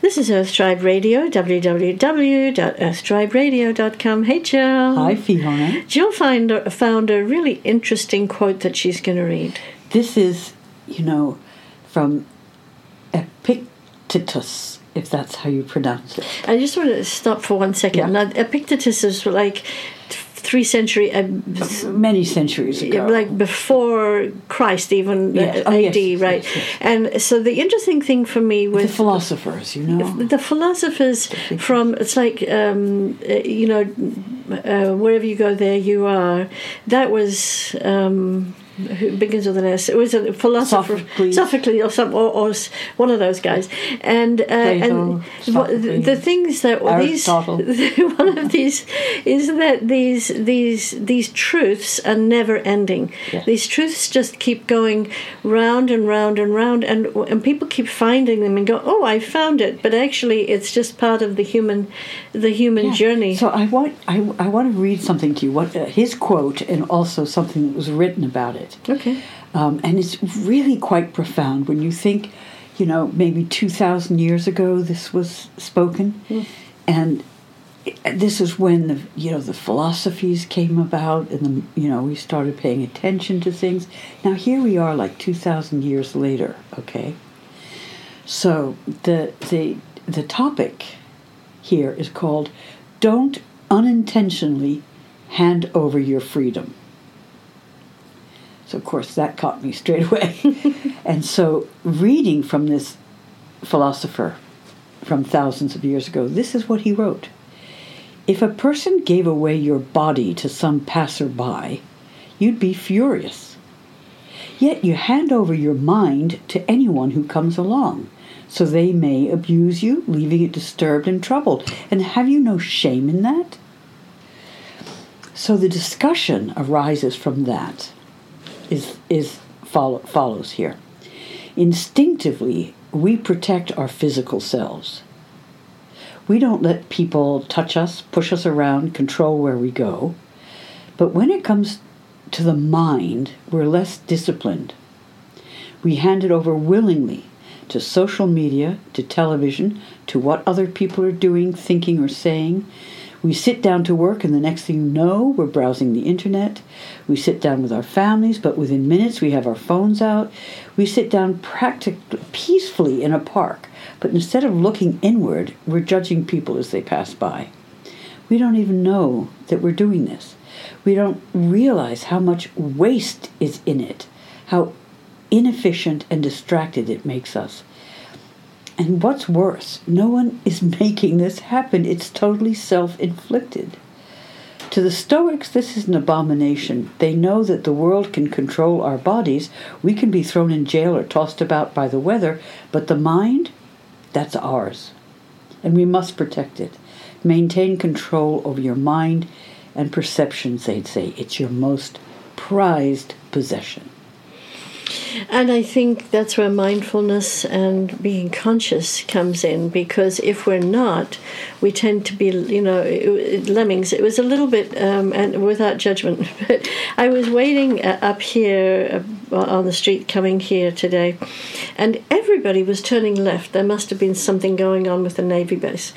This is Earth Tribe Radio, www.earthtriberadio.com. Hey, Jill. Hi, Fiona. Jill find, found a really interesting quote that she's going to read. This is, you know, from Epictetus, if that's how you pronounce it. I just want to stop for one second. Yeah. Now, Epictetus is like three century, uh, Many centuries ago. like before Christ, even uh, Yes. Oh, AD, yes, right? yes. And so the interesting thing for me was the philosophers, you know. the philosophers from it's like um, uh, you know uh, wherever you go there you are that was um, who begins with an S. It was a philosopher, Sophocles. Sophocles or some, or, or one of those guys. And uh, Plato, and what, the, things that well, these one of these is that these these these truths are never ending. Yes. These truths just keep going round and round and round, and and people keep finding them and go, oh, I found it. But actually, it's just part of the human the human Yeah. journey. So I want I, I want to read something to you. What uh, his quote and also something that was written about it. Okay. Um, and it's really quite profound when you think, you know, maybe 2,000 years ago this was spoken. And this is when the, you know, the philosophies came about and, the, you know, we started paying attention to things. Now here we are like 2,000 years later, okay? So the, the, the topic here is called Don't Unintentionally Hand Over Your Freedom. So, of course, that caught me straight away. and so, reading from this philosopher from thousands of years ago, this is what he wrote If a person gave away your body to some passerby, you'd be furious. Yet you hand over your mind to anyone who comes along, so they may abuse you, leaving it disturbed and troubled. And have you no shame in that? So the discussion arises from that is is follow, follows here. Instinctively, we protect our physical selves. We don't let people touch us, push us around, control where we go. But when it comes to the mind, we're less disciplined. We hand it over willingly to social media, to television, to what other people are doing, thinking, or saying. We sit down to work, and the next thing you know, we're browsing the internet. We sit down with our families, but within minutes, we have our phones out. We sit down practically peacefully in a park, but instead of looking inward, we're judging people as they pass by. We don't even know that we're doing this. We don't realize how much waste is in it, how inefficient and distracted it makes us. And what's worse, no one is making this happen. It's totally self inflicted. To the Stoics, this is an abomination. They know that the world can control our bodies. We can be thrown in jail or tossed about by the weather, but the mind, that's ours. And we must protect it. Maintain control over your mind and perceptions, they'd say. It's your most prized possession. And I think that's where mindfulness and being conscious comes in because if we're not, we tend to be, you know, lemmings. It was a little bit, um, and without judgment, but I was waiting uh, up here uh, on the street coming here today, and everybody was turning left. There must have been something going on with the Navy base.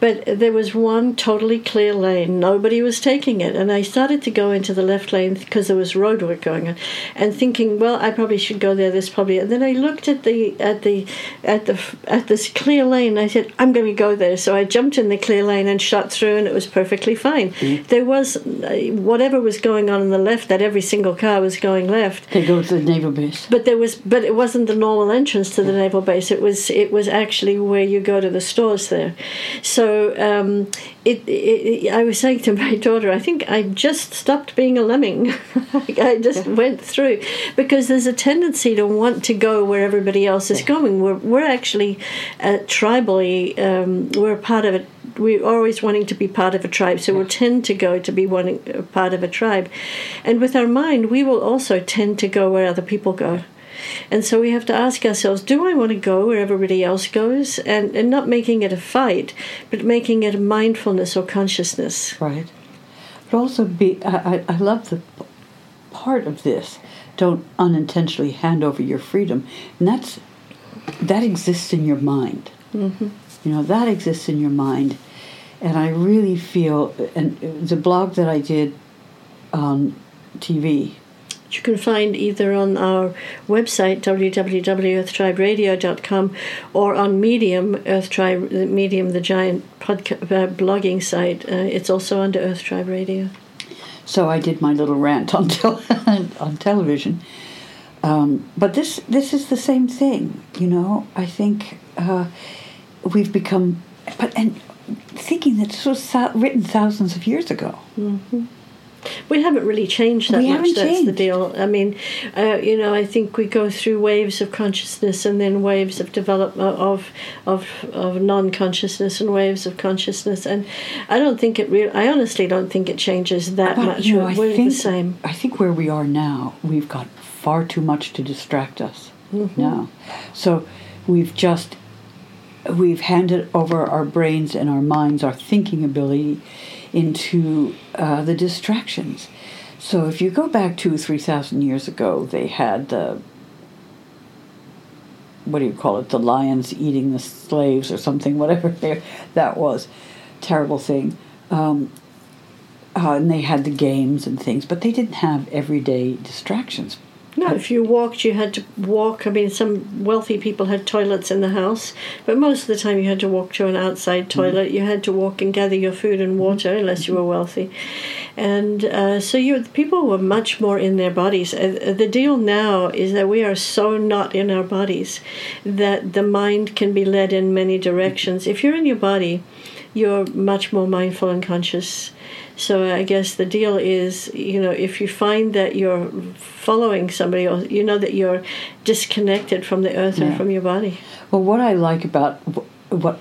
But there was one totally clear lane. Nobody was taking it. And I started to go into the left lane because there was road work going on and thinking, well, I probably should go there. This probably. And then I looked at the at the at the at this clear lane. I said, I'm going to go there. So I jumped in the clear lane and shot through, and it was perfectly fine. There was uh, whatever was going on in the left. That every single car was going left They go the naval base. but there was but it wasn't the normal entrance to the naval base. It was it was actually where you go to the stores there. So um, it, it, i was saying to my daughter i think i just stopped being a lemming. I just went through. Because there's a tendency to want to go where everybody else is going. We're, we're actually uh, tribally um, we're part of it we're always wanting to be part of a tribe, so we'll tend to go to be wanting a part of a tribe. And with our mind, we will also tend to go where other people go. And so we have to ask ourselves, do I want to go where everybody else goes? And, and not making it a fight, but making it a mindfulness or consciousness. Right. But also be I, I, love the part of this. Don't unintentionally hand over your freedom. And that's that exists in your mind. Mm-hmm. You know, that exists in your mind. And I really feel, and the blog that I did on TV, you can find either on our website www.earthtriberadio.com or on Medium, Earth Tribe Medium, the giant podca- uh, blogging site. Uh, it's also under Earth Tribe Radio. So I did my little rant on tel- on television. Um, but this this is the same thing, you know. I think uh, we've become, but and thinking that this was written thousands of years ago. Mm-hmm. We haven't really changed that We much. haven't That's the deal. I mean, uh, you know, I think we go through waves of consciousness and then waves of development of of of non-consciousness and waves of consciousness. And I don't think it real. I honestly don't think it changes that But, much. you know, we're think the same. I think where we are now, we've got far too much to distract us Mm-hmm. now. So we've just we've handed over our brains and our minds, our thinking ability, into uh, the distractions. So if you go back two or three thousand years ago, they had the what do you call it? The lions eating the slaves or something, whatever that was. Terrible thing. Um, uh, and they had the games and things, but they didn't have everyday distractions. No, if you walked, you had to walk. I mean, some wealthy people had toilets in the house, but most of the time you had to walk to an outside toilet. You had to walk and gather your food and water, unless you were wealthy. And uh, so you people were much more in their bodies. Uh, the deal now is that we are so not in our bodies that the mind can be led in many directions. If you're in your body, you're much more mindful and conscious. So I guess the deal is, you know, if you find that you're following somebody, or you know that you're disconnected from the earth and from your body. Well, what I like about what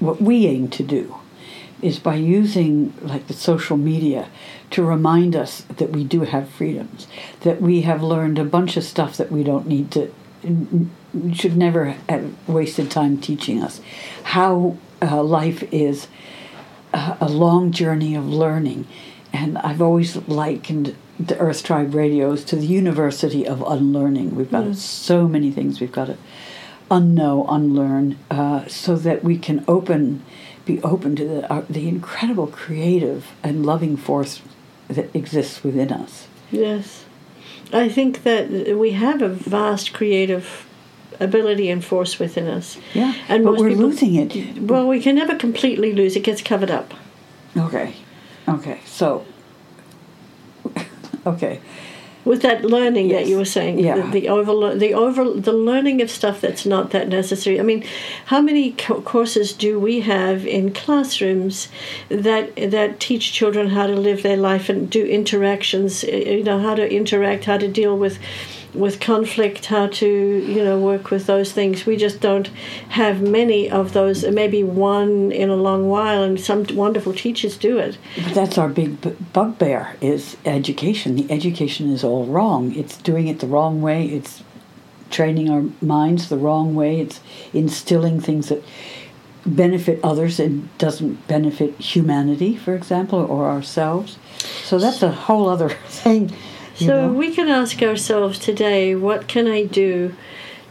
what we aim to do is by using like the social media to remind us that we do have freedoms, that we have learned a bunch of stuff that we don't need to should never have wasted time teaching us how uh, life is a, a long journey of learning and I've always likened the Earth Tribe radios to the University of Unlearning. We've got so many things we've got to unknow, unlearn, uh, so that we can open, be open to the uh, the incredible creative and loving force that exists within us. Yes. I think that we have a vast creative ability and force within us. Yeah, And but most we're people- losing it. Well, we can never completely lose. It gets covered up. Okay, okay, so okay. with that learning that you were saying Yeah. the, the over the over the learning of stuff that's not that necessary i mean how many co- courses do we have in classrooms that that teach children how to live their life and do interactions you know how to interact how to deal with with conflict how to you know work with those things we just don't have many of those maybe one in a long while and some wonderful teachers do it But that's our big bugbear is education. The education is all wrong. It's doing it the wrong way. It's training our minds the wrong way. It's instilling things that benefit others and doesn't benefit humanity, for example, or ourselves. So that's a whole other thing. So know. we can ask ourselves today, what can I do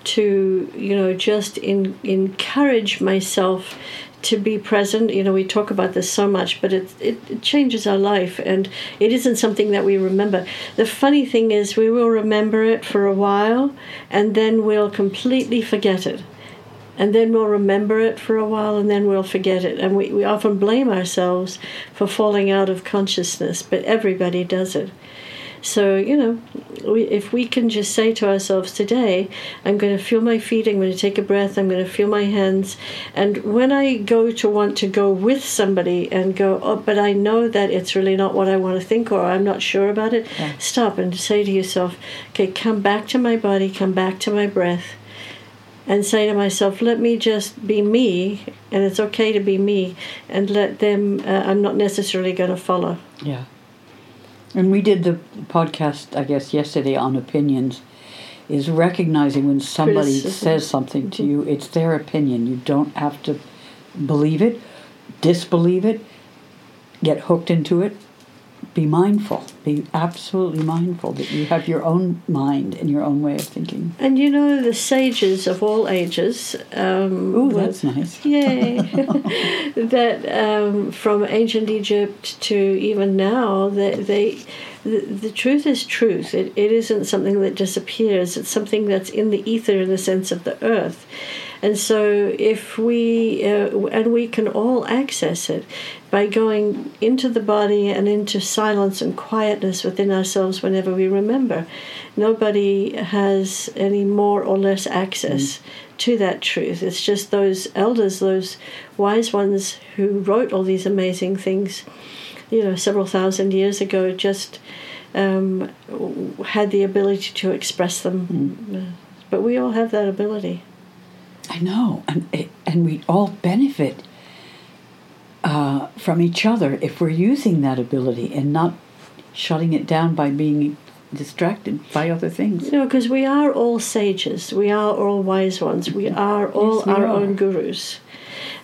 to, you know, just in, encourage myself to be present? You know, we talk about this so much, but it, it, it changes our life and it isn't something that we remember. The funny thing is, we will remember it for a while and then we'll completely forget it. And then we'll remember it for a while and then we'll forget it. And we, we often blame ourselves for falling out of consciousness, but everybody does it. So, you know, we, if we can just say to ourselves today, I'm going to feel my feet, I'm going to take a breath, I'm going to feel my hands. And when I go to want to go with somebody and go, oh, but I know that it's really not what I want to think or I'm not sure about it, Yeah. stop and say to yourself, okay, come back to my body, come back to my breath. And say to myself, let me just be me, and it's okay to be me, and let them, uh, I'm not necessarily going to follow. Yeah. And we did the podcast, I guess, yesterday on opinions, is recognizing when somebody Criticism. says something to you, it's their opinion. You don't have to believe it, disbelieve it, get hooked into it. be mindful. Be absolutely mindful that you have your own mind and your own way of thinking. And you know, the sages of all ages. Um, Ooh, that's nice. Yay! that um, from ancient Egypt to even now, that they, the, the truth is truth. It, it isn't something that disappears. It's something that's in the ether in the sense of the earth. And so, if we uh, and we can all access it by going into the body and into silence and within ourselves whenever we remember. Nobody has any more or less access to that truth. It's just those elders, those wise ones who wrote all these amazing things, you know, several thousand years ago, just um, had the ability to express them. But we all have that ability. I know, and and we all benefit uh, from each other if we're using that ability and not shutting it down by being distracted by other things. Know, because we are all sages, we are all wise ones, we are all Yes, we our are. own gurus.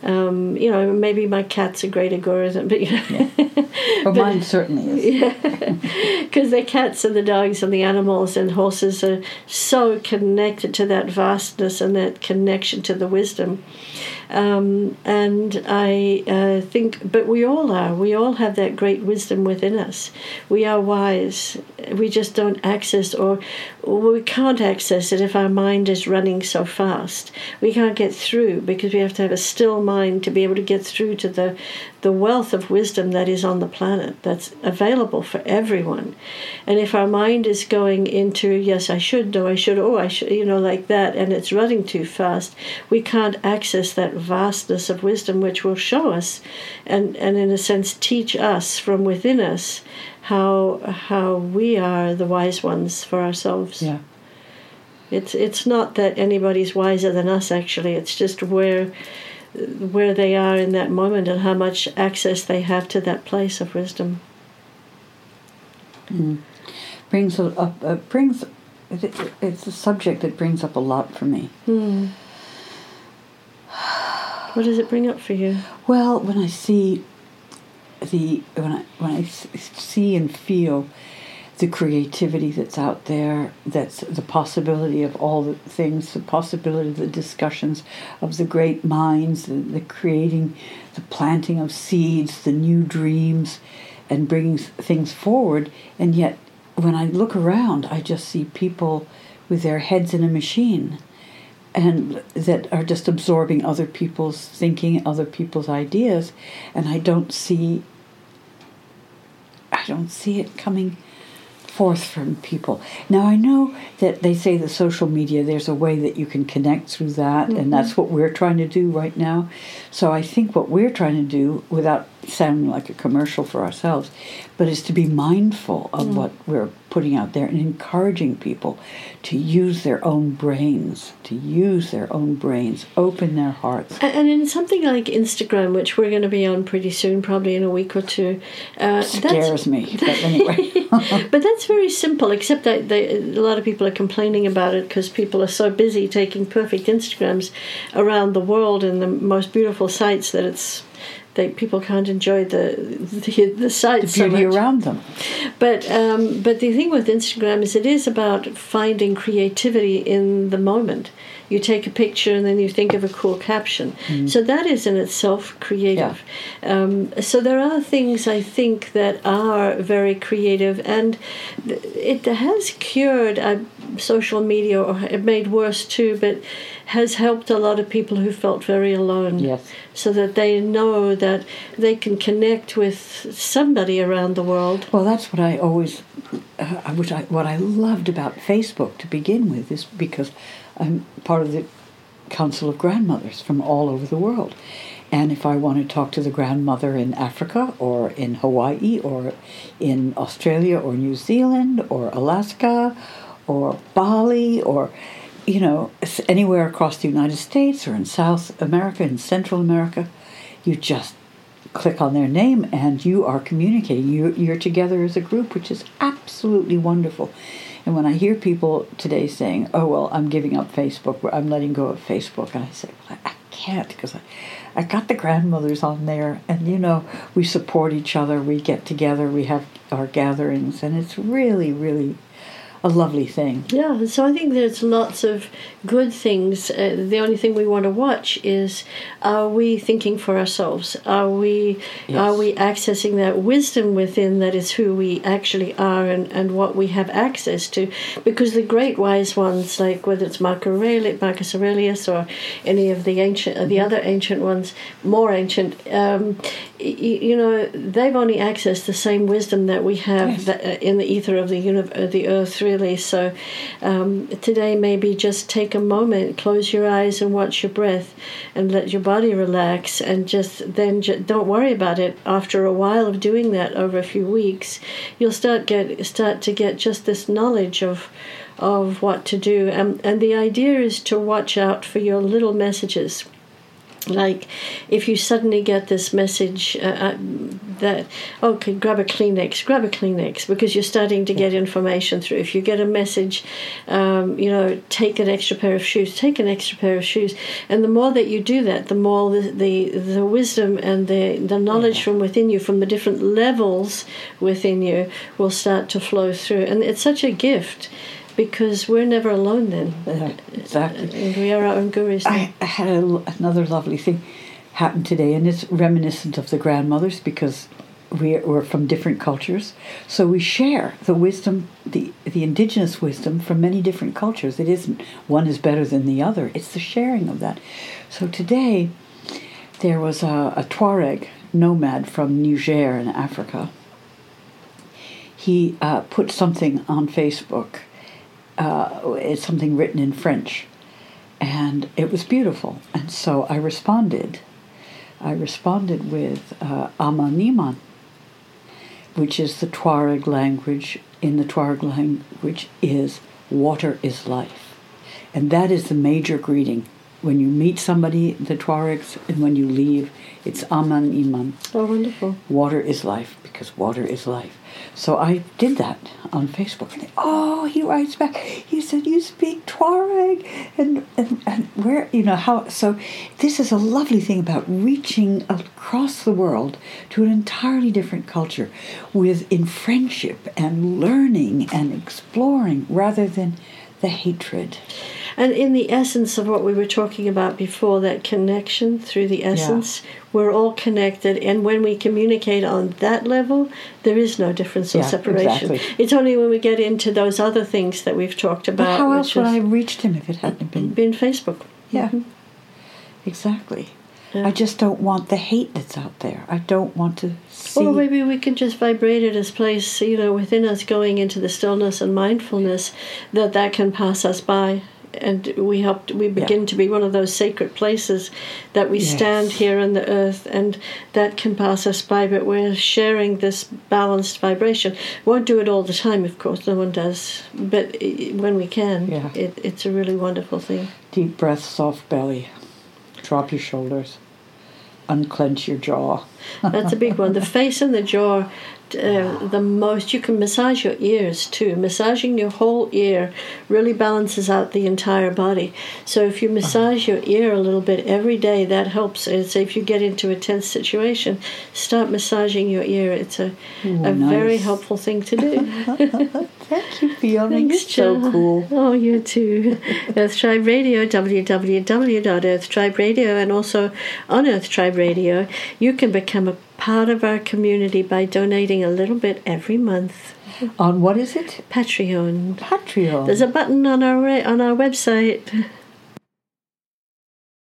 Um, you know, maybe my cat's a greater guru than, but you know, But mine certainly is. because the cats and the dogs and the animals and horses are so connected to that vastness and that connection to the wisdom. Um, and I uh, think, but we all are. We all have that great wisdom within us. We are wise. We just don't access, or, or we can't access it if our mind is running so fast. We can't get through because we have to have a still mind to be able to get through to the, the wealth of wisdom that is on the planet that's available for everyone. And if our mind is going into, yes, I should, no, I should, oh, I should, you know, like that, and it's running too fast, we can't access that vastness of wisdom which will show us and, and in a sense, teach us from within us how, how we are the wise ones for ourselves. Yeah. It's, it's not that anybody's wiser than us, actually, it's just where where they are in that moment and how much access they have to that place of wisdom. Brings up, uh, brings, it's a subject that brings up a lot for me. What does it bring up for you? Well, when I see the when I when I see and feel the creativity that's out there, that's the possibility of all the things, the possibility of the discussions of the great minds, the, the creating, the planting of seeds, the new dreams, and bringing things forward. And yet, when I look around, I just see people with their heads in a machine and that are just absorbing other people's thinking, other people's ideas, and I don't see I don't see it coming forth from people. Now I know that they say the social media there's a way that you can connect through that and mm-hmm. that's what we're trying to do right now. So I think what we're trying to do without sounding like a commercial for ourselves, but is to be mindful of what we're putting out there and encouraging people to use their own brains, to use their own brains, open their hearts. And in something like Instagram, which we're going to be on pretty soon, probably in a week or two, uh, Scares me. But anyway. but that's very simple. Except that they, a lot of people are complaining about it because people are so busy taking perfect Instagrams around the world in the most beautiful sites that it's they people can't enjoy the the, the sites so beauty much. around them. But um, but the thing with Instagram is it is about finding creativity in the moment. You take a picture and then you think of a cool caption. So that is in itself creative. Um, so there are things I think that are very creative, and it has cured uh, social media, or it made worse too, but has helped a lot of people who felt very alone Yes. so that they know that they can connect with somebody around the world. Well, that's what I always, uh, which I what I loved about Facebook to begin with is because I'm part of the Council of Grandmothers from all over the world, and if I want to talk to the grandmother in Africa or in Hawaii or in Australia or New Zealand or Alaska or Bali or you know anywhere across the United States or in South America and Central America, you just click on their name and you are communicating. You, you're together as a group, which is absolutely wonderful. And when I hear people today saying, "Oh well, I'm giving up Facebook. I'm letting go of Facebook," and I say, "I I can't because I, I got the grandmothers on there, and you know we support each other. We get together, we have our gatherings, and it's really, really a lovely thing. Yeah, so I think there's lots of good things. Uh, the only thing we want to watch is are we thinking for ourselves? Are we Yes. are we accessing that wisdom within that is who we actually are and, and what we have access to? Because the great wise ones, like whether it's Marcus Aurelius, Marcus Aurelius or any of the ancient, uh, the Mm-hmm. other ancient ones, more ancient, um, you know, they've only accessed the same wisdom that we have Yes. uh, in the ether of the universe, uh, the earth, really. So um, today, maybe just take a moment, close your eyes, and watch your breath, and let your body relax, and just then ju- don't worry about it. After a while of doing that over a few weeks, you'll start get start to get just this knowledge of of what to do, and and the idea is to watch out for your little messages like if you suddenly get this message uh, uh, that okay grab a kleenex grab a kleenex because you're starting to get information through. If you get a message um, you know take an extra pair of shoes take an extra pair of shoes. And the more that you do that the more the the, the wisdom and the, the knowledge from within you from the different levels within you will start to flow through. And it's such a gift because we're never alone then exactly. and we are our own gurus. I, I had a, another lovely thing happen today, and it's reminiscent of the grandmothers because we, we're from different cultures. So we share the wisdom, the, the indigenous wisdom from many different cultures. It isn't one is better than the other, it's the sharing of that. So today, there was a, a Tuareg nomad from Niger in Africa. He uh, put something on Facebook. Uh, it's something written in French and it was beautiful. And so I responded. I responded with uh, Aman Iman, which is the Tuareg language. In the Tuareg language is water is life, and that is the major greeting. When you meet somebody, the Tuaregs, and when you leave, it's Aman Iman. oh wonderful Water is life because water is life. So I did that on Facebook. And oh, he writes back. He said, "You speak Tuareg, and, and and where you know how." So this is a lovely thing about reaching across the world to an entirely different culture, with in friendship and learning and exploring rather than the hatred. And in the essence of what we were talking about before, that connection through the essence, we're all connected. And when we communicate on that level, there is no difference or Yeah, separation. exactly. It's only when we get into those other things that we've talked about. But how else would I have reached him if it hadn't been? been Facebook? Yeah, mm-hmm. exactly. Yeah. I just don't want the hate that's out there. I don't want to see. Or maybe we can just vibrate it as place, you know, within us going into the stillness and mindfulness that that can pass us by. And we help, we begin to be one of those sacred places that we stand here on the earth and that can pass us by, but we're sharing this balanced vibration. Won't do it all the time, of course, no one does, but when we can, Yeah. it, it's a really wonderful thing. Deep breath, soft belly. Drop your shoulders. Unclench your jaw. That's a big one. The face and the jaw, uh, the most. You can massage your ears too. Massaging your whole ear really balances out the entire body. So if you massage your ear a little bit every day, that helps. And say if you get into a tense situation, start massaging your ear. It's a, Ooh, a very helpful thing to do. Thank you, Fiona. You're Thanks, so cool. Oh, you too. Earth Tribe Radio, www.earthtriberadio, and also on Earth Tribe Radio, you can become a part of our community by donating a little bit every month. On what is it? Patreon. Patreon. There's a button on our on our website.